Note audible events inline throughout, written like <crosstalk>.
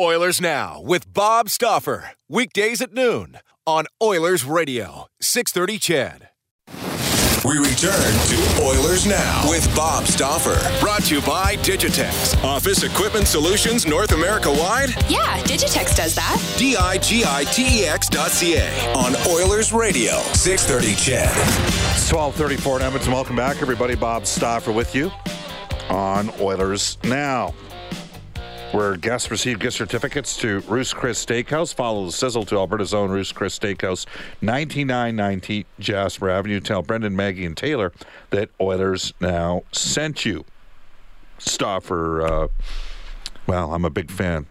Oilers Now with Bob Stauffer. Weekdays at noon on Oilers Radio, 630 CHED. We return to Oilers Now with Bob Stauffer. Brought to you by Digitex. Office Equipment Solutions North America wide? Yeah, Digitex does that. D I G I T E X dot C A on Oilers Radio, 630 CHED. It's 1234 in Edmonton. Welcome back, everybody. Bob Stauffer with you on Oilers Now where guests receive gift certificates to Ruth's Chris Steakhouse. Follow the sizzle to Alberta's own Ruth's Chris Steakhouse, 9990 Jasper Avenue. Tell Brendan, Maggie, and Taylor that Oilers now sent you. Stauffer, uh, well, I'm a big fan.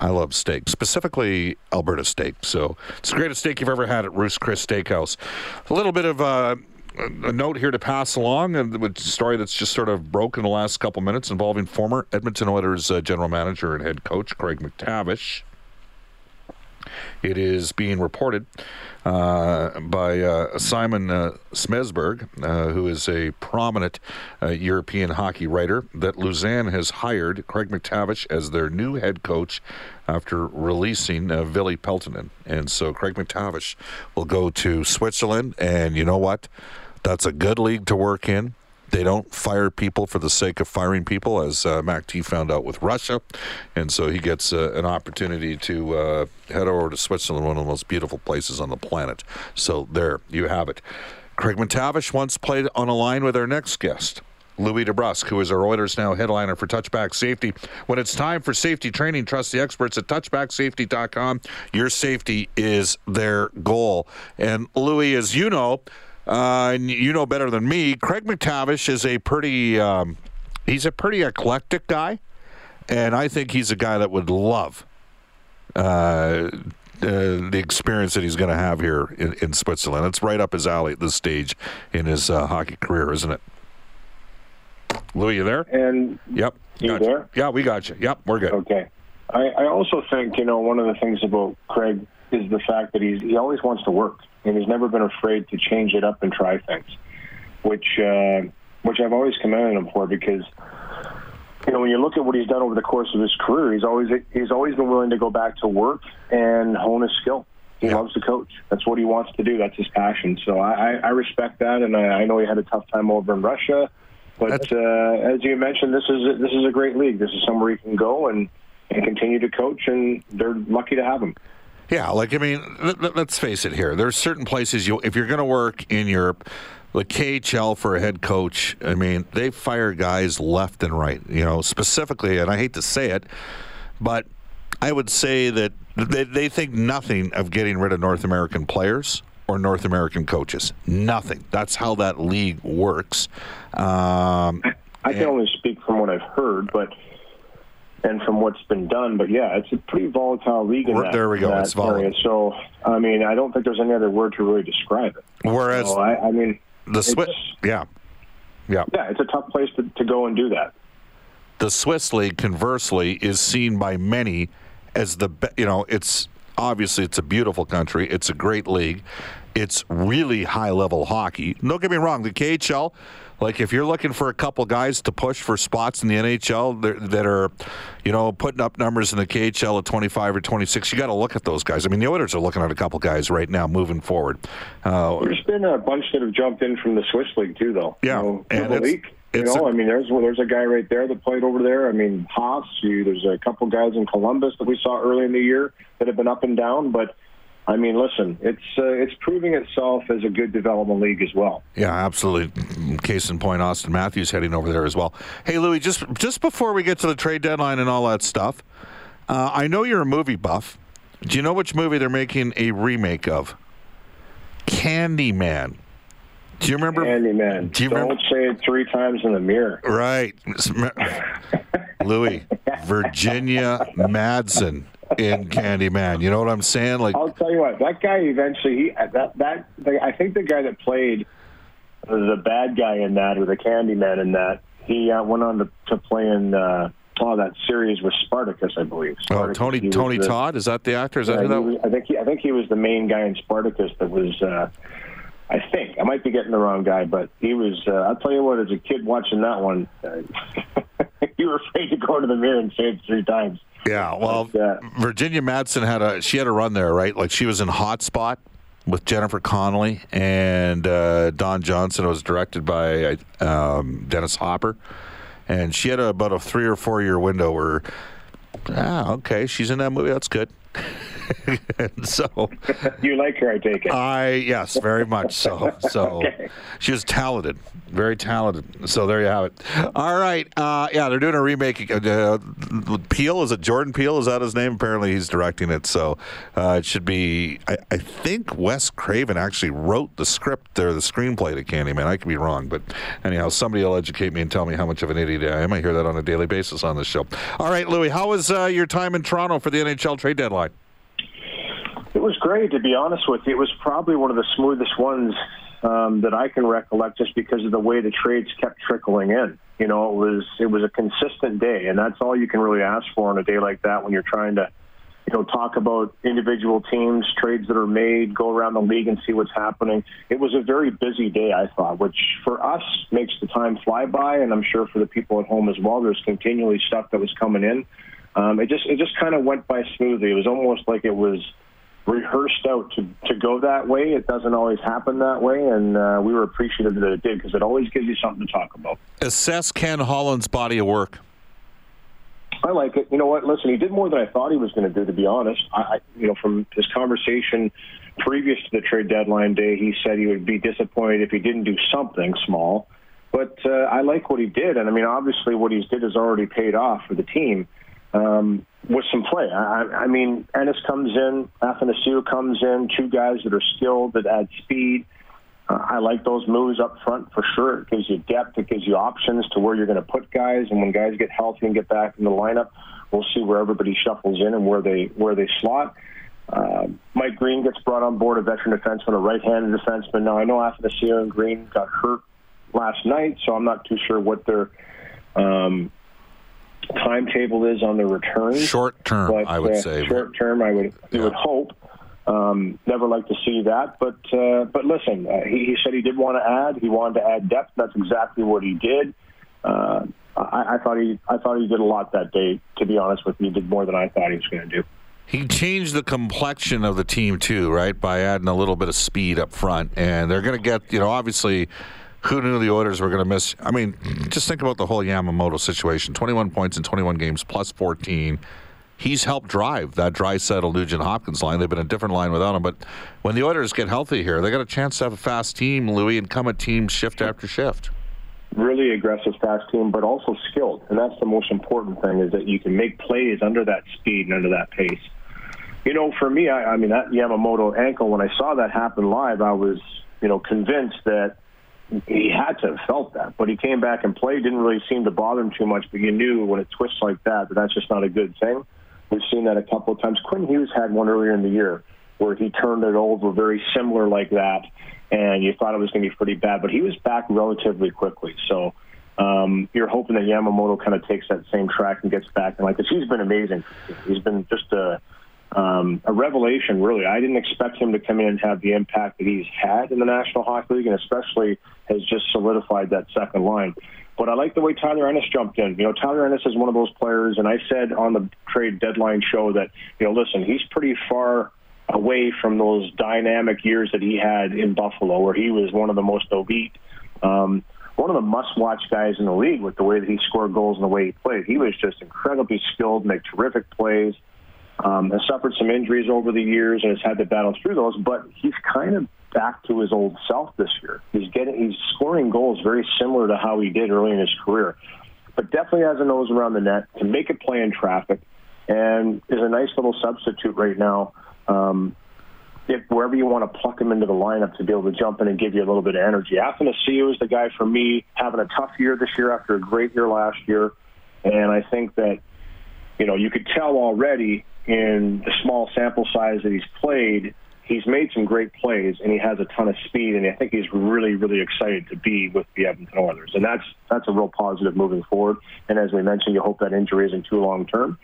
I love steak, specifically Alberta steak. So it's the greatest steak you've ever had at Ruth's Chris Steakhouse. A little bit of uh, a note here to pass along, and a story that's just sort of broke in the last couple minutes involving former Edmonton Oilers uh, general manager and head coach Craig MacTavish. It is being reported uh, by uh, Simon uh, Smesberg, uh, who is a prominent uh, European hockey writer, that Lausanne has hired Craig MacTavish as their new head coach after releasing uh, Ville Peltonen. And so Craig MacTavish will go to Switzerland, and you know what? That's a good league to work in. They don't fire people for the sake of firing people, as uh, Mac T found out with Russia. And so he gets uh, an opportunity to uh, head over to Switzerland, one of the most beautiful places on the planet. So there you have it. Craig MacTavish once played on a line with our next guest. Louis DeBrusk, who is our Oilers Now headliner for Touchback Safety. When it's time for safety training, trust the experts at touchbacksafety.com. Your safety is their goal. And Louis, as you know, uh, and you know better than me, Craig MacTavish is a pretty um, he's a pretty eclectic guy, and I think he's a guy that would love uh, uh, the experience that he's going to have here in, in, Switzerland. It's right up his alley at this stage in his uh, hockey career, isn't it? Louis, you there? And yep, you gotcha. there? Yeah, we got you. Yep, we're good. Okay. I, I also think you know one of the things about Craig is the fact that he's he always wants to work and he's never been afraid to change it up and try things, which uh, which I've always commended him for because you know when you look at what he's done over the course of his career, he's always he's always been willing to go back to work and hone his skill. He yeah. loves to coach. That's what he wants to do. That's his passion. So I, I respect that, and I, I know he had a tough time over in Russia. But uh, as you mentioned, this is a, this is a great league. This is somewhere he can go and, and continue to coach, and they're lucky to have him. Yeah, like I mean, let, us face it. Here, there's certain places you, if you're going to work in Europe, the KHL for a head coach. I mean, they fire guys left and right. You know, specifically, and I hate to say it, but I would say that they, they think nothing of getting rid of North American players or North American coaches. Nothing. That's how that league works. Um, I can and, only speak from what I've heard, but and from what's been done. But yeah, it's a pretty volatile league in that, there we go. It's volatile. So I mean, I don't think there's any other word to really describe it. Whereas, so, I, I, mean, the Swiss, yeah, yeah, yeah, it's a tough place to, to go and do that. The Swiss league, conversely, is seen by many as the you know it's obviously it's a beautiful country, it's a great league, it's really high level hockey. Don't get me wrong, the KHL, like if you're looking for a couple guys to push for spots in the NHL that- that are, you know, putting up numbers in the KHL at 25 or 26, you got to look at those guys. I mean, the Oilers are looking at a couple guys right now moving forward. Uh, There's been a bunch that have jumped in from the Swiss league too, though. Yeah, you know, and the it's- league. You know, a- I mean, there's there's a guy right there that played over there. I mean, Haas. You, there's a couple guys in Columbus that we saw early in the year that have been up and down. But I mean, listen, it's uh, it's proving itself as a good development league as well. Yeah, absolutely. Case in point, Auston Matthews heading over there as well. Hey, Louis, just just before we get to the trade deadline and all that stuff, uh, I know you're a movie buff. Do you know which movie they're making a remake of? Candyman. Do you remember? Candyman. Do you Don't remember- say it three times in the mirror. Right, <laughs> Louis, Virginia Madsen in Candyman. You know what I'm saying? Like, I'll tell you what. That guy eventually. He that that. The, I think the guy that played the bad guy in that, or the Candyman in that, he uh, went on to, to play in uh, oh that series with Spartacus, I believe. oh, Tony Tony the- Todd is that the actor? Is that Yeah, who that? was- I think he, I think he was the main guy in Spartacus that was. Uh, I think I might be getting the wrong guy, but he was. Uh, I'll tell you what. As a kid watching that one, uh, <laughs> you were afraid to go to the mirror and say it three times. Yeah, well, Virginia Madsen had a she had a run there, right? Like she was in Hot Spot with Jennifer Connelly and uh, Don Johnson. It was directed by um, Dennis Hopper, and she had a, about a three or four year window where, ah, okay, she's in that movie. That's good. <laughs> <laughs> so You like her, I take it. I yes, very much so. <laughs> So Okay. she was talented, very talented. So there you have it. All right, uh, yeah, they're doing a remake. Uh, Peele is it Jordan Peele? Is that his name? Apparently, he's directing it. So uh, it should be. I, I think Wes Craven actually wrote the script or the screenplay to Candyman. I could be wrong, but anyhow, somebody will educate me and tell me how much of an idiot I am. I hear that on a daily basis on this show. All right, Louis, how was uh, your time in Toronto for the NHL trade deadline? It was great, to be honest with you. It was probably one of the smoothest ones um, that I can recollect, just because of the way the trades kept trickling in. You know, it was it was a consistent day, and that's all you can really ask for on a day like that when you're trying to, you know, talk about individual teams, trades that are made, go around the league and see what's happening. It was a very busy day, I thought, which for us makes the time fly by, and I'm sure for the people at home as well. There's continually stuff that was coming in. Um, it just it just kind of went by smoothly. It was almost like it was rehearsed out to, to go that way. It doesn't always happen that way, and uh, we were appreciative that it did because it always gives you something to talk about. Assess Ken Holland's body of work. I like it. You know what? Listen, he did more than I thought he was going to do. To be honest, I, I you know from his conversation previous to the trade deadline day, he said he would be disappointed if he didn't do something small. But uh, I like what he did, and I mean, obviously, what he's did has already paid off for the team um, with some play. I, I mean, Ennis comes in, Athanasiou comes in, two guys that are skilled that add speed. Uh, I like those moves up front for sure. It gives you depth. It gives you options to where you're going to put guys. And when guys get healthy and get back in the lineup, we'll see where everybody shuffles in and where they where they slot. Uh, Mike Green gets brought on board, a veteran defenseman, a right-handed defenseman. Now I know Athanasiou and Green got hurt last night, so I'm not too sure what their um, timetable is on the return. Short term, But, I would uh, say. Short term, I would you would hope. Um, never like to see that, but uh, but listen, uh, he, he said he did want to add. He wanted to add depth. That's exactly what he did. Uh, I, I thought he I thought he did a lot that day. To be honest with you, he did more than I thought he was going to do. He changed the complexion of the team too, right? By adding a little bit of speed up front, and they're going to get, you know, obviously, who knew the Oilers were going to miss? I mean, just think about the whole Yamamoto situation: twenty-one points in twenty-one games, plus fourteen. He's helped drive that Draisaitl Nugent Hopkins line. They've been a different line without him, but when the Oilers get healthy here, they got a chance to have a fast team, Louis, and come at team shift after shift. really aggressive, fast team, but also skilled. And that's the most important thing is that you can make plays under that speed and under that pace. You know, for me, I, I mean, that Yamamoto ankle, when I saw that happen live, I was, you know, convinced that he had to have felt that. But he came back and played, didn't really seem to bother him too much. But you knew when it twists like that, that that's just not a good thing. We've seen that a couple of times. Quinn Hughes had one earlier in the year where he turned it over very similar like that, and you thought it was going to be pretty bad. But he was back relatively quickly. So um, you're hoping that Yamamoto kind of takes that same track and gets back. And like, 'cause he's been amazing. He's been just a um, a revelation, really. I didn't expect him to come in and have the impact that he's had in the National Hockey League, and especially has just solidified that second line. But I like the way Tyler Ennis jumped in. You know, Tyler Ennis is one of those players, and I said on the trade deadline show that, you know, listen, he's pretty far away from those dynamic years that he had in Buffalo, where he was one of the most elite, um, one of the must-watch guys in the league with the way that he scored goals and the way he played. He was just incredibly skilled, make terrific plays. Um, has suffered some injuries over the years and has had to battle through those, but he's kind of back to his old self this year. He's getting he's scoring goals very similar to how he did early in his career, but definitely has a nose around the net to make a play in traffic, and is a nice little substitute right now. Um, if wherever you want to pluck him into the lineup to be able to jump in and give you a little bit of energy. Athanasiou is the guy for me, having a tough year this year after a great year last year, and I think that you know you could tell already in the small sample size that he's played, he's made some great plays and he has a ton of speed. And I think he's really, really excited to be with the Edmonton Oilers. And that's that's a real positive moving forward. And as we mentioned, you hope that injury isn't too long term.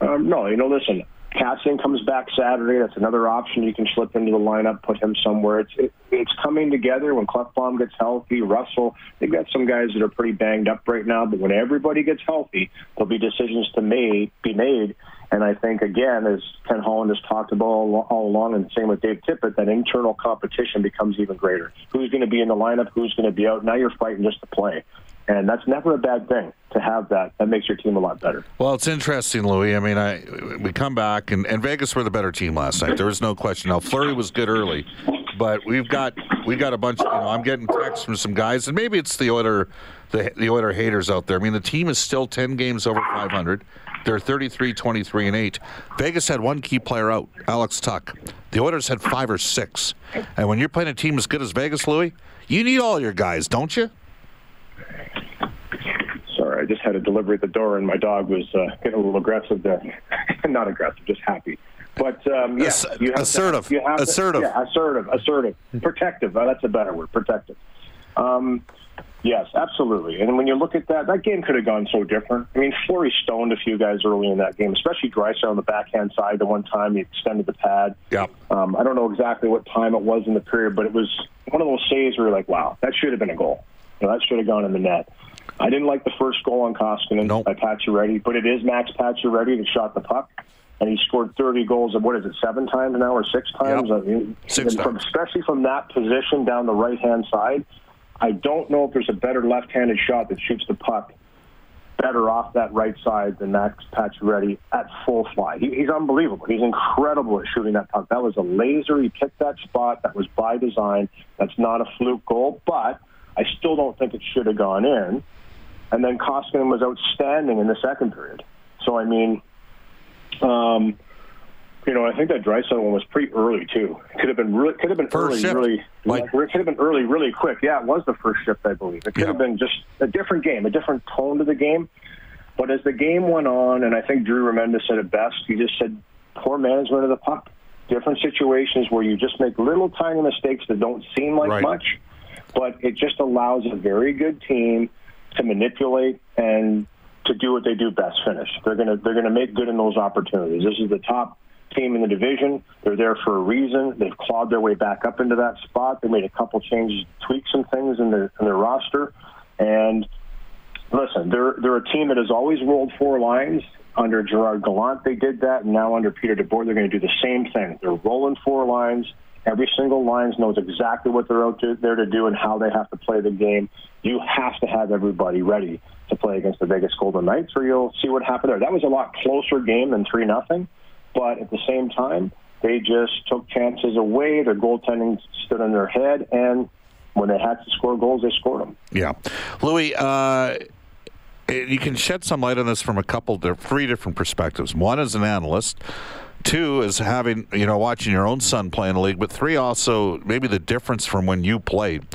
Um, no, you know, listen, Kassian comes back Saturday. That's another option you can slip into the lineup, put him somewhere. It's it, it's coming together when Klefbom gets healthy. Russell, they've got some guys that are pretty banged up right now, but when everybody gets healthy, there'll be decisions to made, be made and I think, again, as Ken Holland has talked about all, all along, and same with Dave Tippett, that internal competition becomes even greater. Who's going to be in the lineup? Who's going to be out? Now you're fighting just to play. And that's never a bad thing to have that. That makes your team a lot better. Well, it's interesting, Louis. I mean, I we come back, and, and Vegas were the better team last night. There was no question. Now, Fleury was good early, but we've got we got a bunch. You know, I'm getting texts from some guys, and maybe it's the Oiler, the the Oiler haters out there. I mean, the team is still 10 games over 500. They're 33, 23, and 8. Vegas had one key player out, Alex Tuch. The Oilers had five or six. And when you're playing a team as good as Vegas, Louis, you need all your guys, don't you? Just had a delivery at the door, and my dog was uh, getting a little aggressive there. <laughs> Not aggressive, just happy. But um, yeah, you have assertive. To, you have assertive. To, yeah, assertive. Assertive. Protective. Uh, that's a better word. Protective. Um, Yes, absolutely. And when you look at that, that game could have gone so different. I mean, Fleury stoned a few guys early in that game, especially Draisaitl on the backhand side. The one time he extended the pad. Yeah. Um, I don't know exactly what time it was in the period, but it was one of those saves where you're like, wow, that should have been a goal. You know, that should have gone in the net. I didn't like the first goal on Koskinen nope. by Pacioretty, but it is Max Pacioretty that shot the puck and he scored 30 goals. Of, what is it, seven times now or six times? Yep. I mean, six from, especially from that position down the right hand side. I don't know if there's a better left-handed shot that shoots the puck better off that right side than Max Pacioretty at full fly. He, he's unbelievable. He's incredible at shooting that puck. That was a laser. He picked that spot. That was by design. That's not a fluke goal, but I still don't think it should have gone in. And then Koskinen was outstanding in the second period. So, I mean, um, you know, I think that Draisaitl one was pretty early too. It could have been really, could have been first early, shift. really. Like, it could have been early, really quick. Yeah, it was the first shift, I believe. It could Yeah. have been just a different game, a different tone to the game. But as the game went on, and I think Drew Remenda said it best, he just said poor management of the puck. Different situations where you just make little tiny mistakes that don't seem like Right. much, but it just allows a very good team to manipulate and to do what they do best, finish. They're gonna they're gonna make good in those opportunities. This is the top team in the division. They're there for a reason. They've clawed their way back up into that spot. They made a couple changes, tweaked some things in their in their roster, and listen, they're they're a team that has always rolled four lines. Under Gerard Gallant, they did that, and now under Peter DeBoer, they're going to do the same thing. They're rolling four lines. Every single line knows exactly what they're out to, there to do and how they have to play the game. You have to have everybody ready to play against the Vegas Golden Knights, or you'll see what happened there. That was a lot closer game than three nothing, but at the same time, they just took chances away. Their goaltending stood on their head, and when they had to score goals, they scored them. Yeah, Louis. Uh, you can shed some light on this from a couple, three different perspectives. One as an analyst, two is having you know watching your own son play in the league, but three also maybe the difference from when you played.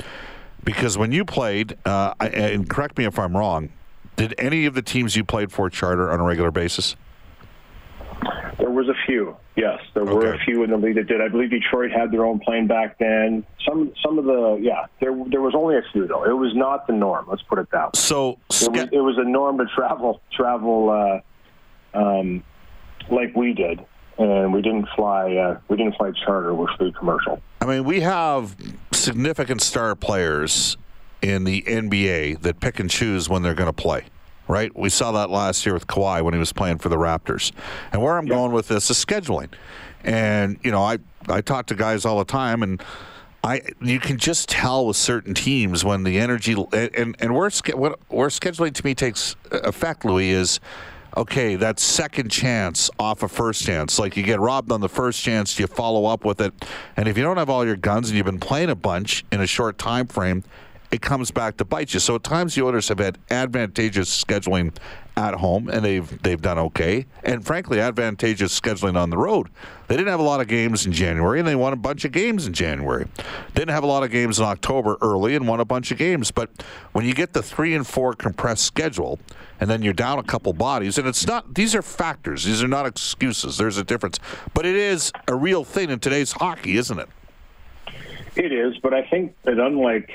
Because when you played, uh, and correct me if I'm wrong, did any of the teams you played for charter on a regular basis? There was a few, yes. There were a few in the league that did. I believe Detroit had their own plane back then. Some, some of the, yeah. There, there was only a few though. It was not the norm. Let's put it that way. So, It was, it was a norm to travel, travel, uh, um, like we did. And we didn't fly. Uh, we didn't fly charter. We flew commercial. I mean, we have significant star players in the NBA that pick and choose when they're going to play. Right? We saw that last year with Kawhi when he was playing for the Raptors. And where I'm going with this is scheduling. And you know, I I talk to guys all the time, and I you can just tell with certain teams when the energy and and where what where scheduling to me takes effect, Louis is okay, that second chance off a first chance. Like you get robbed on the first chance, you follow up with it, and if you don't have all your guns and you've been playing a bunch in a short time frame, it comes back to bite you. So at times the Oilers have had advantageous scheduling at home, and they've they've done okay. And frankly, advantageous scheduling on the road. They didn't have a lot of games in January, and they won a bunch of games in January. Didn't have a lot of games in October early, and won a bunch of games. But when you get the three and four compressed schedule, and then you're down a couple bodies, and it's not. These are factors. These are not excuses. There's a difference, but it is a real thing in today's hockey, isn't it? It is, but I think that unlike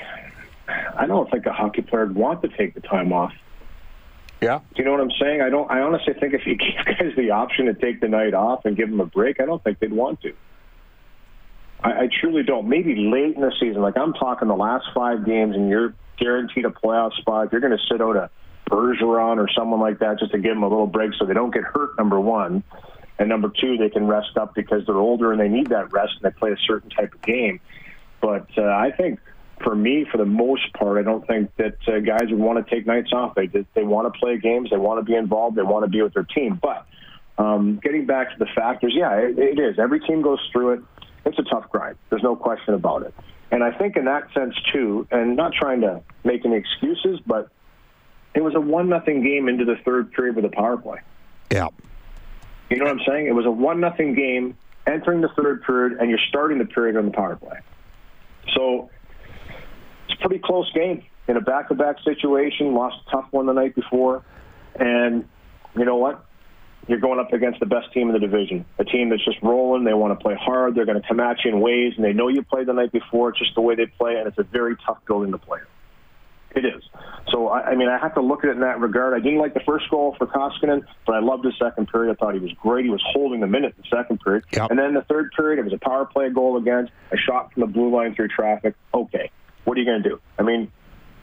I don't think a hockey player would want to take the time off. Yeah. Do you know what I'm saying? I don't. I honestly think if you <laughs> give guys the option to take the night off and give them a break, I don't think they'd want to. I, I truly don't. Maybe late in the season, like I'm talking the last five games, and you're guaranteed a playoff spot. You're going to sit out a Bergeron or someone like that just to give them a little break so they don't get hurt. Number one, and number two, they can rest up because they're older and they need that rest and they play a certain type of game. But uh, I think for me, for the most part, I don't think that uh, guys would want to take nights off. They they want to play games, they want to be involved, they want to be with their team. But um, getting back to the factors, yeah, it, it is. Every team goes through it. It's a tough grind. There's no question about it. And I think in that sense too, and not trying to make any excuses, but it was a one nothing game into the third period with a power play. Yeah. You know what I'm saying? It was a one nothing game entering the third period, and you're starting the period on the power play. So it's a pretty close game in a back-to-back situation. Lost a tough one the night before, and you know what? You're going up against the best team in the division, a team that's just rolling. They want to play hard. They're going to come at you in ways, and they know you played the night before. It's just the way they play, and it's a very tough building to play. It is. So, I, I mean, I have to look at it in that regard. I didn't like the first goal for Koskinen, but I loved the second period. I thought he was great. He was holding the minute in the second period. Yep. And then the third period, it was a power play goal against, a shot from the blue line through traffic. Okay what are you going to do? I mean,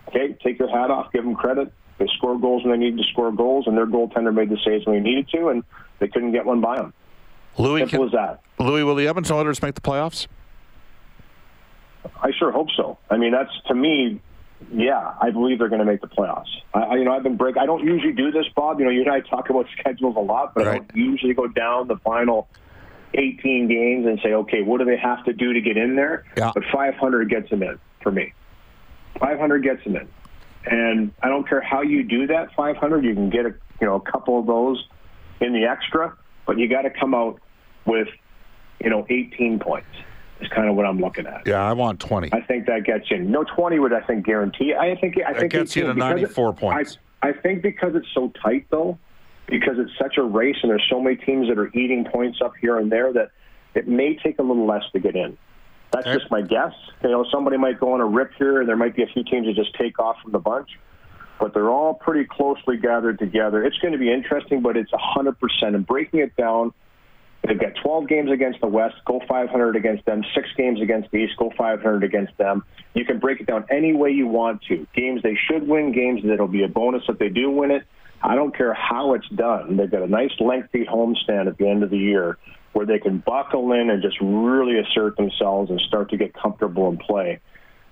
okay, take your hat off, give them credit. They score goals when they needed to score goals, and their goaltender made the saves when he needed to, and they couldn't get one by them. Louis, Simple can, as that. Louis, will the Edmonton Oilers make the playoffs? I sure hope so. I mean, that's to me, yeah, I believe they're going to make the playoffs. I, I, you know, I've been break. I don't usually do this, Bob. You know, you and I talk about <laughs> schedules a lot, but right. I don't usually go down the final 18 games and say, okay, what do they have to do to get in there? Yeah. But 500 gets them in for me. 500 gets them in. And I don't care how you do that 500, you can get a you know a couple of those in the extra, but you got to come out with you know 18 points. Is kind of what I'm looking at. Yeah, I want 20. I think that gets in. No 20 would I think guarantee. I think I think it gets you to 94 it, points. I, I think because it's so tight though, because it's such a race and there's so many teams that are eating points up here and there that it may take a little less to get in. That's just my guess. You know, somebody might go on a rip here, and there might be a few teams that just take off from the bunch, but they're all pretty closely gathered together. It's going to be interesting, but it's 100%. And breaking it down, they've got 12 games against the West, go 500 against them, six games against the East, go 500 against them. You can break it down any way you want to. Games they should win, games that'll be a bonus if they do win it. I don't care how it's done. They've got a nice lengthy homestand at the end of the year where they can buckle in and just really assert themselves and start to get comfortable and play.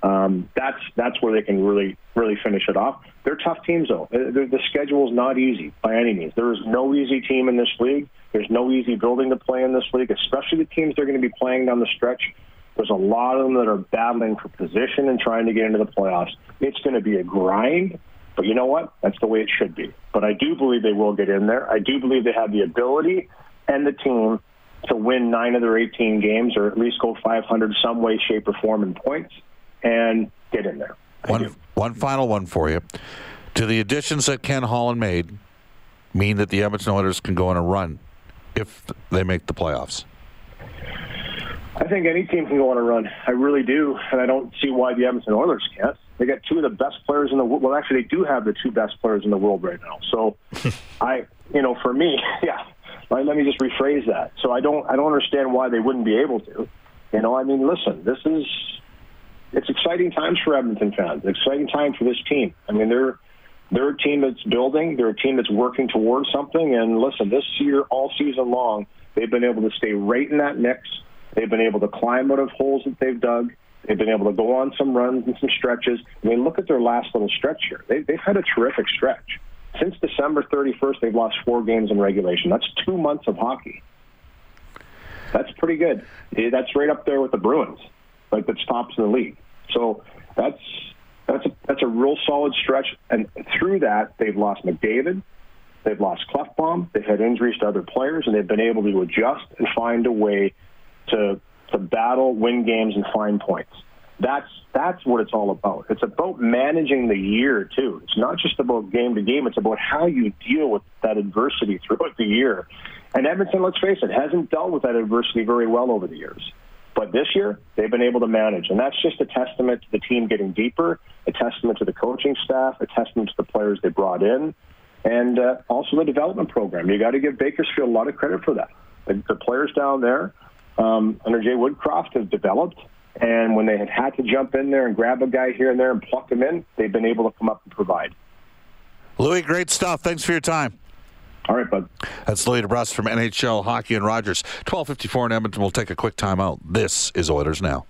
Um, that's that's where they can really really finish it off. They're tough teams though. Uh, the, the schedule is not easy by any means. There is no easy team in this league. There's no easy building to play in this league, especially the teams they're going to be playing down the stretch. There's a lot of them that are battling for position and trying to get into the playoffs. It's going to be a grind, but you know what? That's the way it should be. But I do believe they will get in there. I do believe they have the ability and the team to win nine of their 18 games or at least go 500 some way, shape, or form in points and get in there. one, one final one for you. Do the additions that Ken Holland made mean that the Edmonton Oilers can go on a run if they make the playoffs? I think any team can go on a run. I really do, and I don't see why the Edmonton Oilers can't. They got two of the best players in the world. Well, actually, they do have the two best players in the world right now. So, <laughs> I, you know, for me, <laughs> yeah, Right? Let me just rephrase that. So I don't I don't understand why they wouldn't be able to. You know, I mean, listen, this is it's exciting times for Edmonton fans. Exciting time for this team. I mean, they're they're a team that's building. They're a team that's working towards something. And listen, this year, all season long, they've been able to stay right in that mix. They've been able to climb out of holes that they've dug. They've been able to go on some runs and some stretches. I mean, look at their last little stretch here. They, they've had a terrific stretch. Since December 31st, they've lost four games in regulation. That's two months of hockey. That's pretty good. Eh, that's right up there with the Bruins, like that's tops in the league. So that's that's a, that's a real solid stretch. And through that, they've lost McDavid, they've lost Klefbom, they've had injuries to other players, and they've been able to adjust and find a way to to battle, win games, and find points. That's that's what it's all about. It's about managing the year too. It's not just about game to game. It's about how you deal with that adversity throughout the year. And Edmonton, let's face it, hasn't dealt with that adversity very well over the years. But this year, they've been able to manage. And that's just a testament to the team getting deeper, a testament to the coaching staff, a testament to the players they brought in, and uh, also the development program. You got to give Bakersfield a lot of credit for that. The, the players down there um, under Jay Woodcroft have developed. And when they had had to jump in there and grab a guy here and there and pluck him in, they've been able to come up and provide. Louis, great stuff. Thanks for your time. All right, bud. That's Louis DeBrusk from NHL Hockey and Rogers. 1254 in Edmonton. We'll take a quick timeout. This is Oilers Now.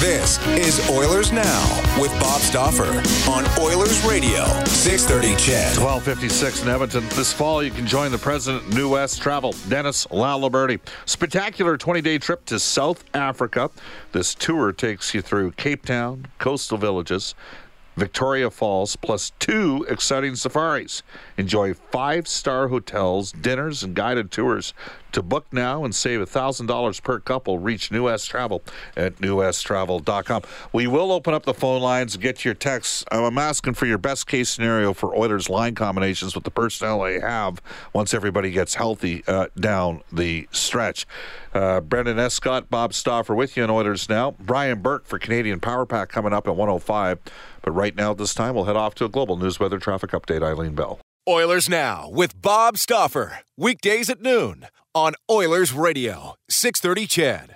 This is Oilers Now with Bob Stauffer on Oilers Radio, 630 CHED. 1256 in Edmonton. This fall, you can join the president New West Travel, Dennis Laliberti. Spectacular 20-day trip to South Africa. This tour takes you through Cape Town, coastal villages, Victoria Falls, plus two exciting safaris. Enjoy five star hotels, dinners, and guided tours. To book now and save $1,000 per couple, reach New West Travel at newwesttravel.com. We will open up the phone lines get your texts. I'm asking for your best case scenario for Oilers line combinations with the personnel they have once everybody gets healthy uh, down the stretch. Uh, Brendan Escott, Bob Stauffer with you in Oilers now. Brian Burke for Canadian Power Pack coming up at 105. But right now, this time, we'll head off to a global news weather traffic update. Eileen Bell. Oilers Now with Bob Stauffer. Weekdays at noon on Oilers Radio, 630 CHED.